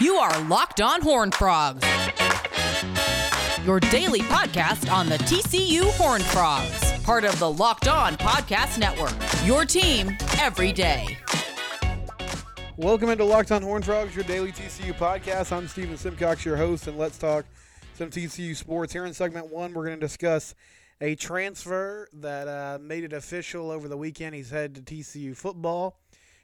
You are Locked On Horn Frogs, your daily podcast on the TCU Horn Frogs, part of the Locked On Podcast Network. Your team every day. Welcome into Locked On Horn Frogs, your daily TCU podcast. I'm Stephen Simcox, your host, and let's talk some TCU sports. Here in segment one, we're going to discuss a transfer that uh, made it official over the weekend. He's headed to TCU football.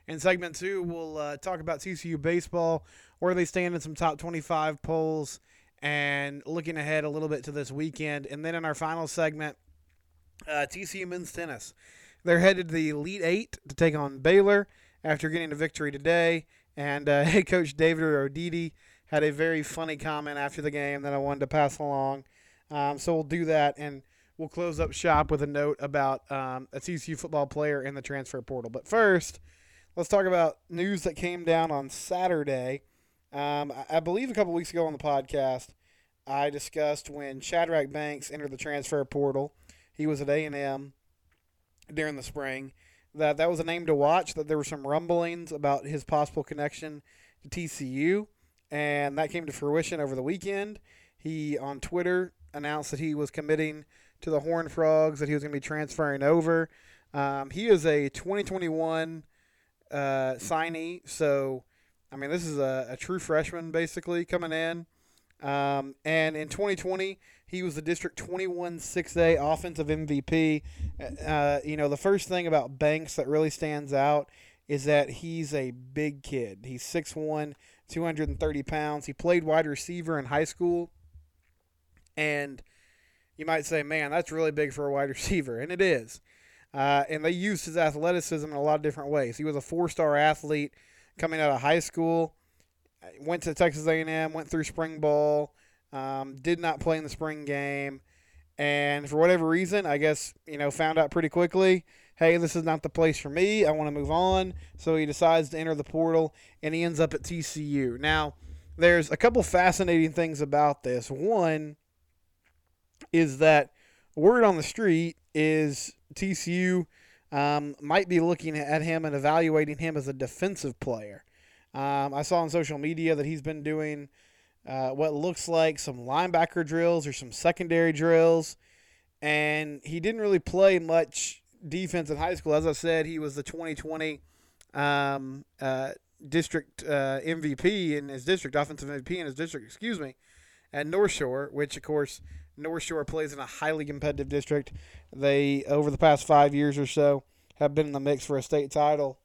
In segment two, we'll uh, talk about TCU baseball, where they stand in some top 25 polls, and looking ahead a little bit to this weekend. And then in our final segment, uh, TCU men's tennis. They're headed to the Elite Eight to take on Baylor after getting a victory today. And uh, head coach David Roditi had a very funny comment after the game that I wanted to pass along. Um, so we'll do that, and we'll close up shop with a note about um, a TCU football player in the transfer portal. But first, let's talk about news that came down on Saturday. Um, I, believe a couple weeks ago on the podcast, I discussed when Shadrach Banks entered the transfer portal. He was at A&M during the spring. That that was a name to watch. That there were some rumblings about his possible connection to TCU, and that came to fruition over the weekend. He on Twitter announced that he was committing to the Horn Frogs. That he was going to be transferring over. Um, he is a 2021 uh, signee. So, I mean, this is a, a true freshman basically coming in. Um, and in 2020, he was the District 21 6A offensive MVP. Uh, you know, the first thing about Banks that really stands out is that he's a big kid. He's 6'1, 230 pounds. He played wide receiver in high school. And you might say, man, that's really big for a wide receiver. And it is. Uh, and they used his athleticism in a lot of different ways. He was a four-star athlete coming out of high school. Went to Texas A&M, went through spring ball, um, did not play in the spring game, and for whatever reason, I guess you know found out pretty quickly. Hey, this is not the place for me. I want to move on. So he decides to enter the portal, and he ends up at TCU. Now, there's a couple fascinating things about this. One is that word on the street is TCU um, might be looking at him and evaluating him as a defensive player. Um, I saw on social media that he's been doing uh, what looks like some linebacker drills or some secondary drills, and he didn't really play much defense in high school. As I said, he was the 2020 um, uh, district uh, MVP in his district, offensive MVP in his district, excuse me, at North Shore, which of course North Shore plays in a highly competitive district. They, over the past five years or so, have been in the mix for a state title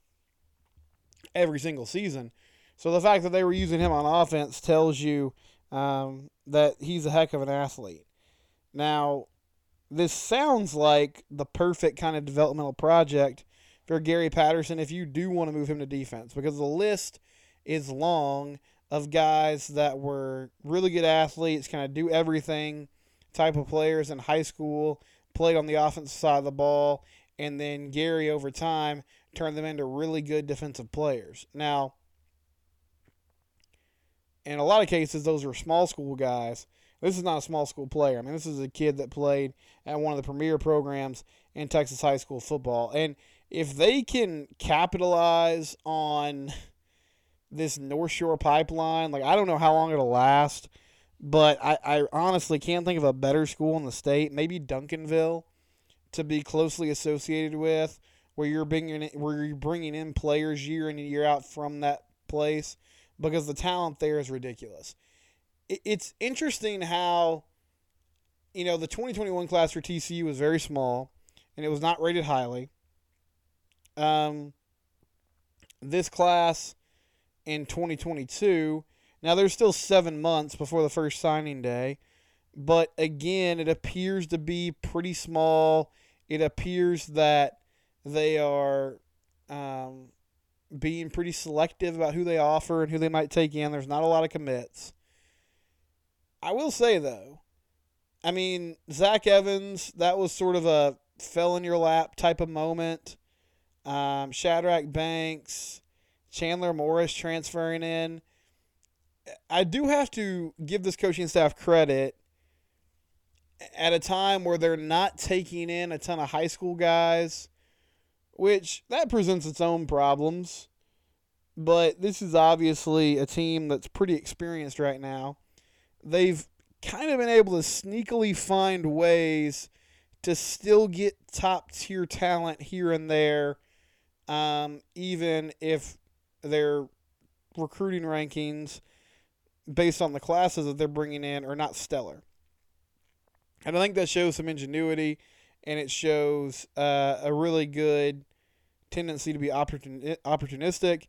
every single season. So the fact that they were using him on offense tells you um, that he's a heck of an athlete. Now, this sounds like the perfect kind of developmental project for Gary Patterson if you do want to move him to defense because the list is long of guys that were really good athletes, kind of do everything type of players in high school, played on the offensive side of the ball, and then Gary over time turned them into really good defensive players. Now, in a lot of cases, those are small school guys. This is not a small school player. I mean, this is a kid that played at one of the premier programs in Texas high school football. And if they can capitalize on this North Shore pipeline, like, I don't know how long it'll last, but I, I honestly can't think of a better school in the state. Maybe Duncanville to be closely associated with, where you're bringing where you're bringing in players year in and year out from that place because the talent there is ridiculous. It's interesting how, you know, the 2021 class for TCU was very small and it was not rated highly. Um, this class in 2022, now there's still seven months before the first signing day, but again, it appears to be pretty small. It appears that they are um, being pretty selective about who they offer and who they might take in. There's not a lot of commits. I will say though, I mean Zach Evans, that was sort of a fell in your lap type of moment. Um, Shadrach Banks, Chandler Morris transferring in. I do have to give this coaching staff credit at a time where they're not taking in a ton of high school guys which that presents its own problems. but this is obviously a team that's pretty experienced right now. They've kind of been able to sneakily find ways to still get top tier talent here and there, um, even if their recruiting rankings based on the classes that they're bringing in are not stellar. And I think that shows some ingenuity and it shows uh, a really good tendency to be opportun- opportunistic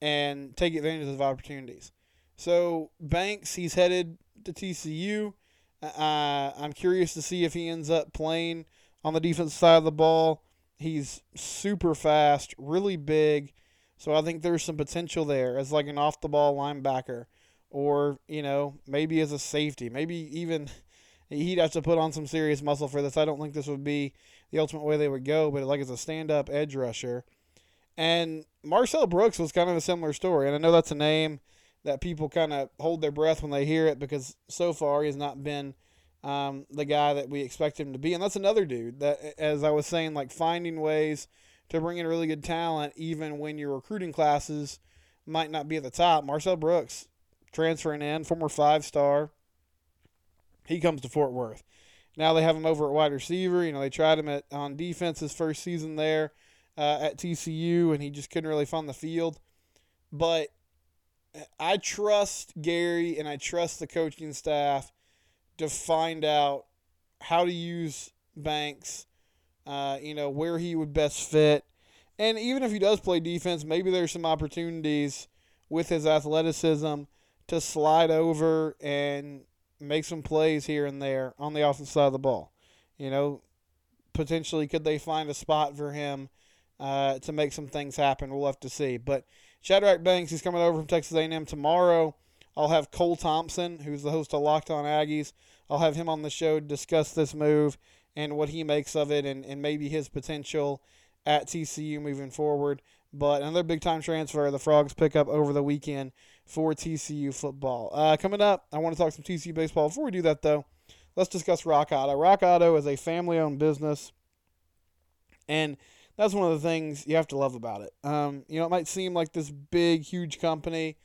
and take advantage of opportunities. So Banks, he's headed to TCU. Uh, I'm curious to see if he ends up playing on the defensive side of the ball. He's super fast, really big, so I think there's some potential there as like an off the ball linebacker, or you know maybe as a safety, maybe even he'd have to put on some serious muscle for this. I don't think this would be the ultimate way they would go, but like as a stand up edge rusher. And Marcel Brooks was kind of a similar story. And I know that's a name that people kind of hold their breath when they hear it because so far he has not been um, the guy that we expect him to be. And that's another dude that, as I was saying, like finding ways to bring in really good talent, even when your recruiting classes might not be at the top. Marcel Brooks, transferring in, former five star, he comes to Fort Worth. Now they have him over at wide receiver. You know, they tried him at on defense his first season there uh, at TCU, and he just couldn't really find the field. But I trust Gary and I trust the coaching staff to find out how to use Banks, uh, you know, where he would best fit. And even if he does play defense, maybe there's some opportunities with his athleticism to slide over and make some plays here and there on the offensive side of the ball. You know, potentially could they find a spot for him uh, to make some things happen? We'll have to see. But Shadrach Banks he's coming over from Texas A&M tomorrow. I'll have Cole Thompson, who's the host of Locked On Aggies. I'll have him on the show to discuss this move and what he makes of it and, and maybe his potential at TCU moving forward. But another big time transfer the Frogs pick up over the weekend for TCU football. Uh, coming up, I want to talk some TCU baseball. Before we do that, though, let's discuss Rock Auto. Rock Auto is a family owned business, and that's one of the things you have to love about it. Um, you know, it might seem like this big, huge company,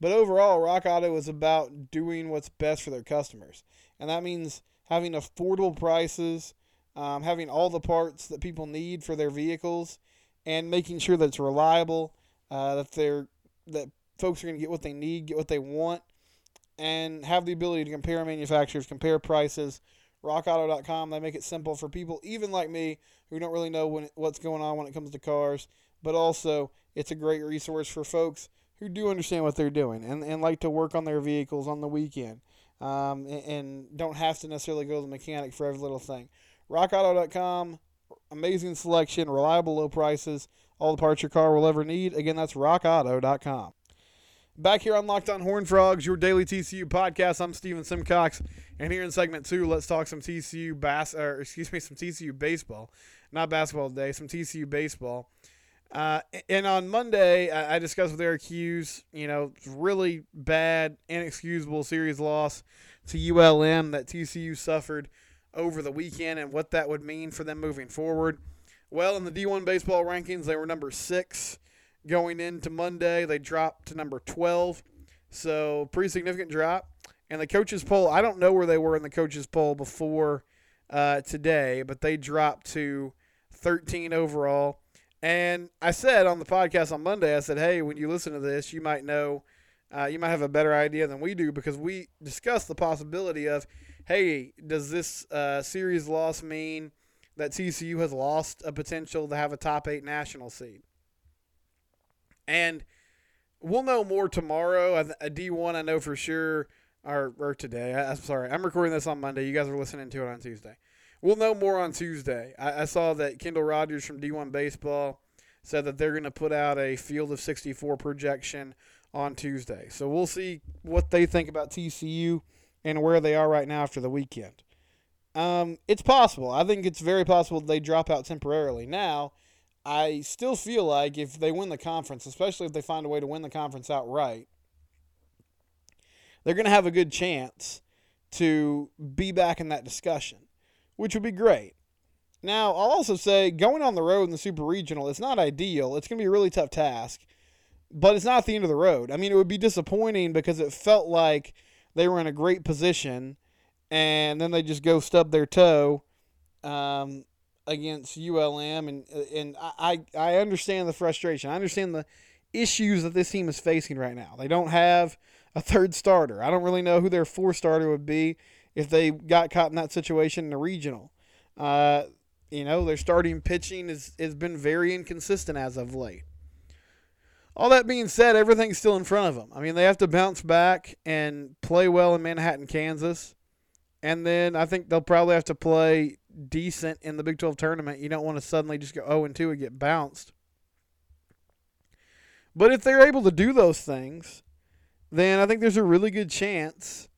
but overall, Rock Auto is about doing what's best for their customers. And that means having affordable prices, um, having all the parts that people need for their vehicles, and making sure that it's reliable, uh, that they're that folks are going to get what they need, get what they want, and have the ability to compare manufacturers, compare prices. RockAuto.com, they make it simple for people, even like me, who don't really know when, what's going on when it comes to cars. But also, it's a great resource for folks who do understand what they're doing and, and like to work on their vehicles on the weekend um, and, and don't have to necessarily go to the mechanic for every little thing. RockAuto.com, amazing selection, reliable low prices, all the parts your car will ever need. Again, that's RockAuto.com. Back here on Locked On Horn Frogs, your daily TCU podcast. I'm Steven Simcox, and here in segment two, let's talk some TCU bass, or excuse me, some TCU baseball, not basketball today, some TCU baseball. Uh, and on Monday, I discussed with Eric Hughes, you know, really bad, inexcusable series loss to ULM that TCU suffered over the weekend, and what that would mean for them moving forward. Well, in the D1 baseball rankings, they were number six going into Monday. They dropped to number 12. So, pretty significant drop. And the coaches' poll, I don't know where they were in the coaches' poll before uh, today, but they dropped to 13 overall. And I said on the podcast on Monday, I said, hey, when you listen to this, you might know, uh, you might have a better idea than we do because we discussed the possibility of, hey, does this uh, series loss mean that TCU has lost a potential to have a top eight national seed? And we'll know more tomorrow. A D1, I know for sure, or, or today. I, am sorry. I'm recording this on Monday. You guys are listening to it on Tuesday. We'll know more on Tuesday. I, I saw that Kendall Rogers from D1 Baseball said that they're going to put out a field of 64 projection on Tuesday. So we'll see what they think about TCU and where they are right now after the weekend. Um, it's possible. I think it's very possible they drop out temporarily. Now, I still feel like if they win the conference, especially if they find a way to win the conference outright, they're going to have a good chance to be back in that discussion, which would be great. Now, I'll also say going on the road in the Super Regional is not ideal. It's going to be a really tough task. but it's not the end of the road. I mean, it would be disappointing because it felt like they were in a great position, and then they just go stub their toe um, against ULM, and and I I understand the frustration. I understand the issues that this team is facing right now. They don't have a third starter. I don't really know who their fourth starter would be if they got caught in that situation in the regional. Uh, you know, their starting pitching is, has been very inconsistent as of late. All that being said, everything's still in front of them. I mean, they have to bounce back and play well in Manhattan, Kansas. And then I think they'll probably have to play decent in the Big 12 tournament. You don't want to suddenly just go 0 and 2 and get bounced. But if they're able to do those things, then I think there's a really good chance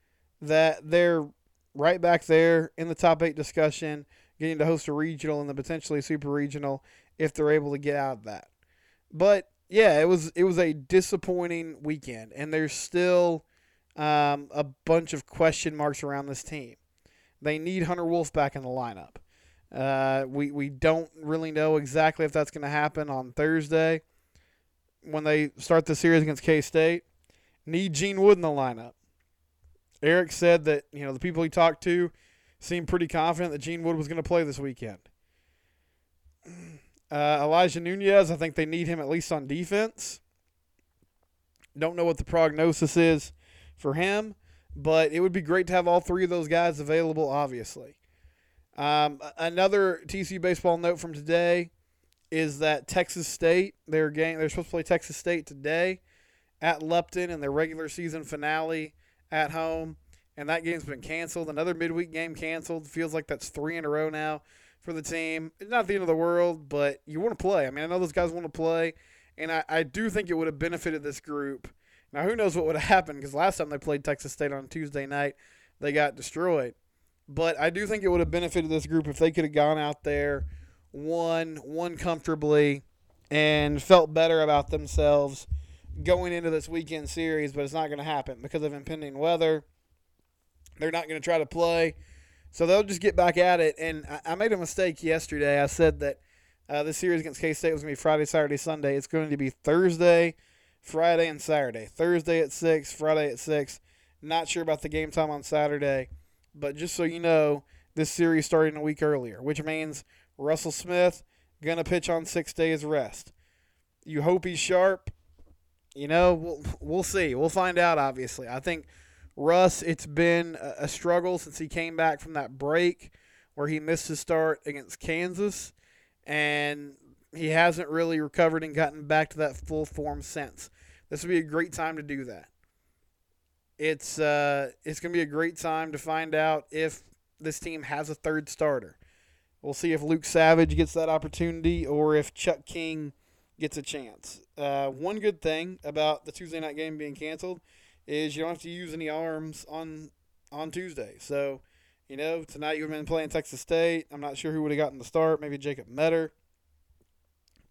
that they're right back there in the top eight discussion, getting to host a regional and then potentially super regional if they're able to get out of that. But yeah, it was it was a disappointing weekend, and there's still um, a bunch of question marks around this team. They need Hunter Wolfe back in the lineup. Uh, we we don't really know exactly if that's going to happen on Thursday when they start the series against K State. Need Gene Wood in the lineup. Eric said that you know the people he talked to seemed pretty confident that Gene Wood was going to play this weekend. Uh, Elijah Nunez, I think they need him at least on defense. Don't know what the prognosis is for him, but it would be great to have all three of those guys available, obviously. Um, another TCU baseball note from today is that Texas State, their game, they're supposed to play Texas State today at Lupton in their regular season finale at home, and that game's been canceled. Another midweek game canceled. Feels like that's three in a row now for the team. It's not the end of the world, but you want to play. I mean, I know those guys want to play, and I, I do think it would have benefited this group. Now, who knows what would have happened because last time they played Texas State on Tuesday night, they got destroyed. But I do think it would have benefited this group if they could have gone out there, won, won comfortably, and felt better about themselves going into this weekend series. But it's not going to happen because of impending weather. They're not going to try to play. So they'll just get back at it. And I, made a mistake yesterday. I said that uh, this series against K State was going to be Friday, Saturday, Sunday. It's going to be Thursday, Friday, and Saturday. Thursday at 6, Friday at 6. Not sure about the game time on Saturday. But just so you know, this series starting a week earlier, which means Russell Smith going to pitch on six days rest. You hope he's sharp. You know, we'll, we'll see. We'll find out, obviously. I think – Russ, it's been a struggle since he came back from that break where he missed his start against Kansas, and he hasn't really recovered and gotten back to that full form since. This would be a great time to do that. It's uh, it's to be a great time to find out if this team has a third starter. We'll see if Luke Savage gets that opportunity or if Chuck King gets a chance. Uh, one good thing about the Tuesday night game being canceled is you don't have to use any arms on on Tuesday. So, you know, tonight you've been playing Texas State. I'm not sure who would have gotten the start. Maybe Jacob Meador.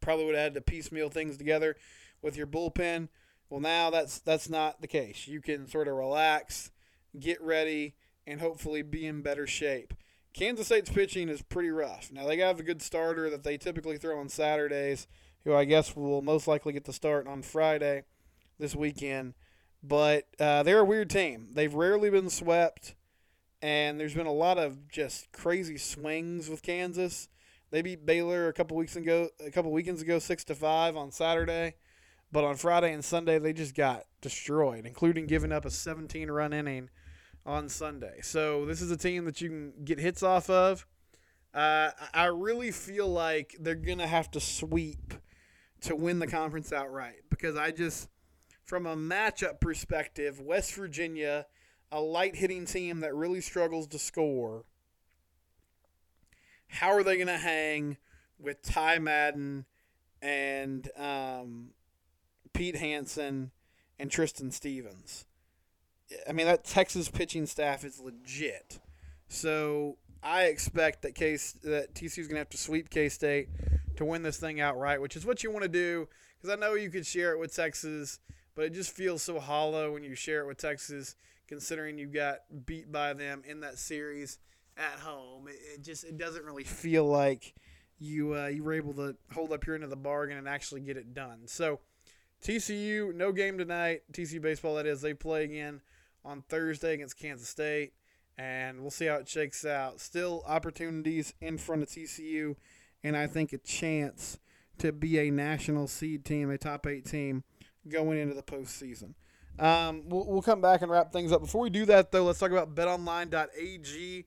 Probably would have had to piecemeal things together with your bullpen. Well, now that's that's not the case. You can sort of relax, get ready, and hopefully be in better shape. Kansas State's pitching is pretty rough. Now they have a good starter that they typically throw on Saturdays, who I guess will most likely get the start on Friday this weekend. But uh, they're a weird team. They've rarely been swept, and there's been a lot of just crazy swings with Kansas. They beat Baylor a couple weeks ago, a couple weekends ago, six to five on Saturday, but on Friday and Sunday they just got destroyed, including giving up a 17 run inning on Sunday. So this is a team that you can get hits off of. Uh, I really feel like they're gonna have to sweep to win the conference outright because I just from a matchup perspective, West Virginia, a light hitting team that really struggles to score, how are they going to hang with Ty Madden and um, Pete Hansen and Tristan Stevens? I mean, that Texas pitching staff is legit. So I expect that case that TCU is going to have to sweep K State to win this thing outright, which is what you want to do. Because I know you could share it with Texas but it just feels so hollow when you share it with Texas, considering you got beat by them in that series at home. It, it just it doesn't really feel like you uh, you were able to hold up your end of the bargain and actually get it done. So TCU, no game tonight. TCU baseball, that is. They play again on Thursday against Kansas State, and we'll see how it shakes out. Still opportunities in front of TCU, and I think a chance to be a national seed team, a top eight team going into the postseason. Um, we'll, we'll come back and wrap things up. Before we do that, though, let's talk about betonline.ag.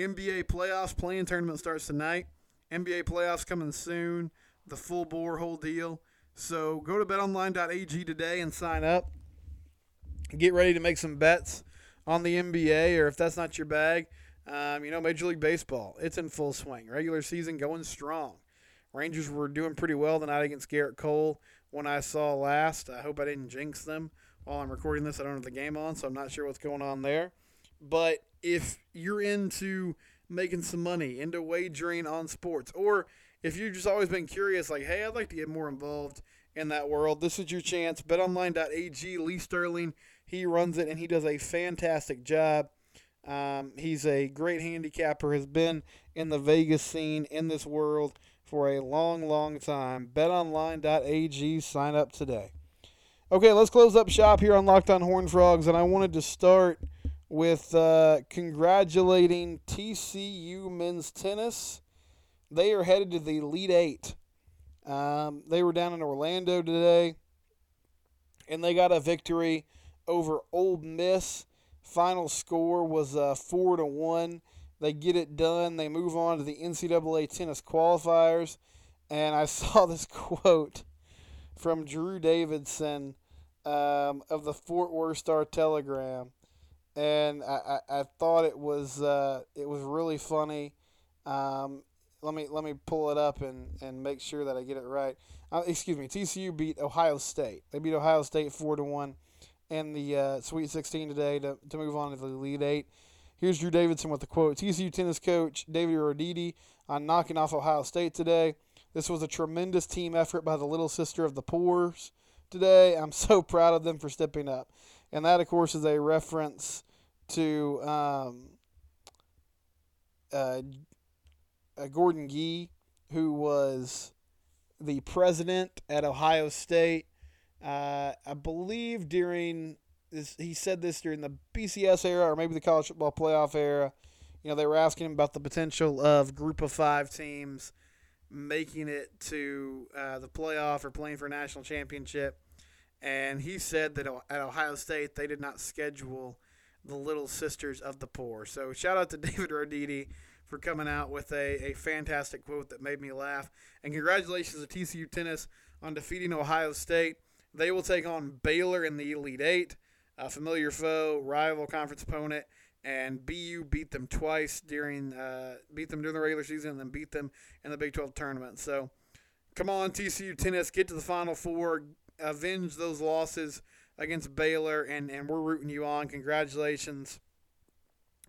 NBA playoffs, playing tournament starts tonight. NBA playoffs coming soon. The full bore whole deal. So go to betonline.ag today and sign up. Get ready to make some bets on the NBA, or if that's not your bag, um, you know, Major League Baseball. It's in full swing. Regular season going strong. Rangers were doing pretty well tonight against Gerrit Cole when I saw last. I hope I didn't jinx them while I'm recording this. I don't have the game on, so I'm not sure what's going on there. But if you're into making some money, into wagering on sports, or if you've just always been curious, like, hey, I'd like to get more involved in that world, this is your chance. BetOnline.ag, Lee Sterling, he runs it and he does a fantastic job. Um, he's a great handicapper, has been in the Vegas scene in this world for a long, long time. BetOnline.ag, sign up today. Okay, let's close up shop here on Locked On Horn Frogs, and I wanted to start with uh, congratulating TCU men's tennis. They are headed to the Elite Eight. Um, they were down in Orlando today, and they got a victory over Ole Miss. Final score was uh, four to one. They get it done. They move on to the NCAA tennis qualifiers, and I saw this quote from Drew Davison um, of the Fort Worth Star Telegram, and I, I, I thought it was uh, it was really funny. Um, let me let me pull it up and, and make sure that I get it right. Uh, excuse me. TCU beat Ohio State. They beat Ohio State four to one in the uh, Sweet 16 today to, to move on to the Elite Eight. Here's Drew Davison with the quote: TCU tennis coach David Roditi on knocking off Ohio State today. This was a tremendous team effort by the little sister of the poors today. I'm so proud of them for stepping up. And that, of course, is a reference to um, uh, uh, Gordon Gee, who was the president at Ohio State. Uh, I believe during this, he said this during the BCS era or maybe the college football playoff era. You know, they were asking him about the potential of group of five teams making it to uh, the playoff or playing for a national championship. And he said that at Ohio State, they did not schedule the Little Sisters of the Poor. So shout out to David Roditi for coming out with a, a fantastic quote that made me laugh. And congratulations to TCU Tennis on defeating Ohio State. They will take on Baylor in the Elite Eight, a familiar foe, rival conference opponent and BU beat them twice during uh, beat them during the regular season and then beat them in the Big 12 tournament. So come on TCU tennis, get to the Final Four, avenge those losses against Baylor, and and we're rooting you on. Congratulations.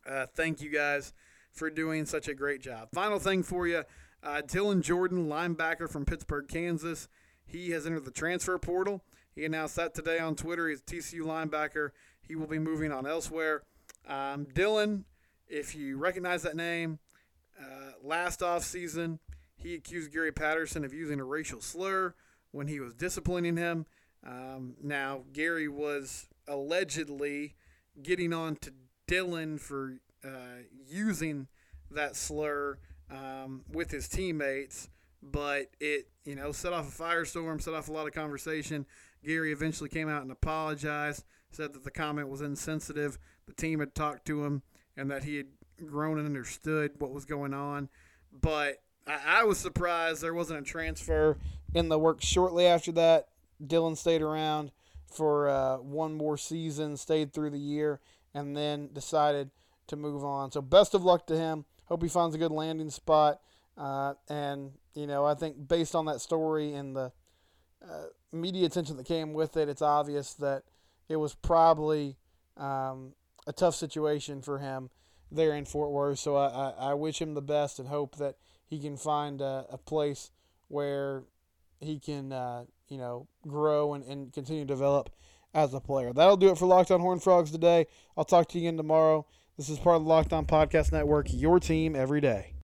Uh, thank you guys for doing such a great job. Final thing for you, uh, Dylan Jordan, linebacker from Pittsburg, Kansas. He has entered the transfer portal. He announced that today on Twitter. He's TCU linebacker. He will be moving on elsewhere. Um, Dylan, if you recognize that name, uh, last off season he accused Gary Patterson of using a racial slur when he was disciplining him. Um, now Gary was allegedly getting on to Dylan for uh, using that slur um, with his teammates, but it you know set off a firestorm, set off a lot of conversation. Gary eventually came out and apologized, said that the comment was insensitive the team had talked to him and that he had grown and understood what was going on. But I, I was surprised there wasn't a transfer in the works shortly after that. Dylan stayed around for uh, one more season, stayed through the year, and then decided to move on. So best of luck to him. Hope he finds a good landing spot. Uh, and you know, I think based on that story and the uh, media attention that came with it, it's obvious that it was probably um, a tough situation for him there in Fort Worth. So I, I, I wish him the best and hope that he can find a, a place where he can, uh, you know, grow and, and continue to develop as a player. That'll do it for Locked On Horn Frogs today. I'll talk to you again tomorrow. This is part of the Locked On Podcast Network, your team every day.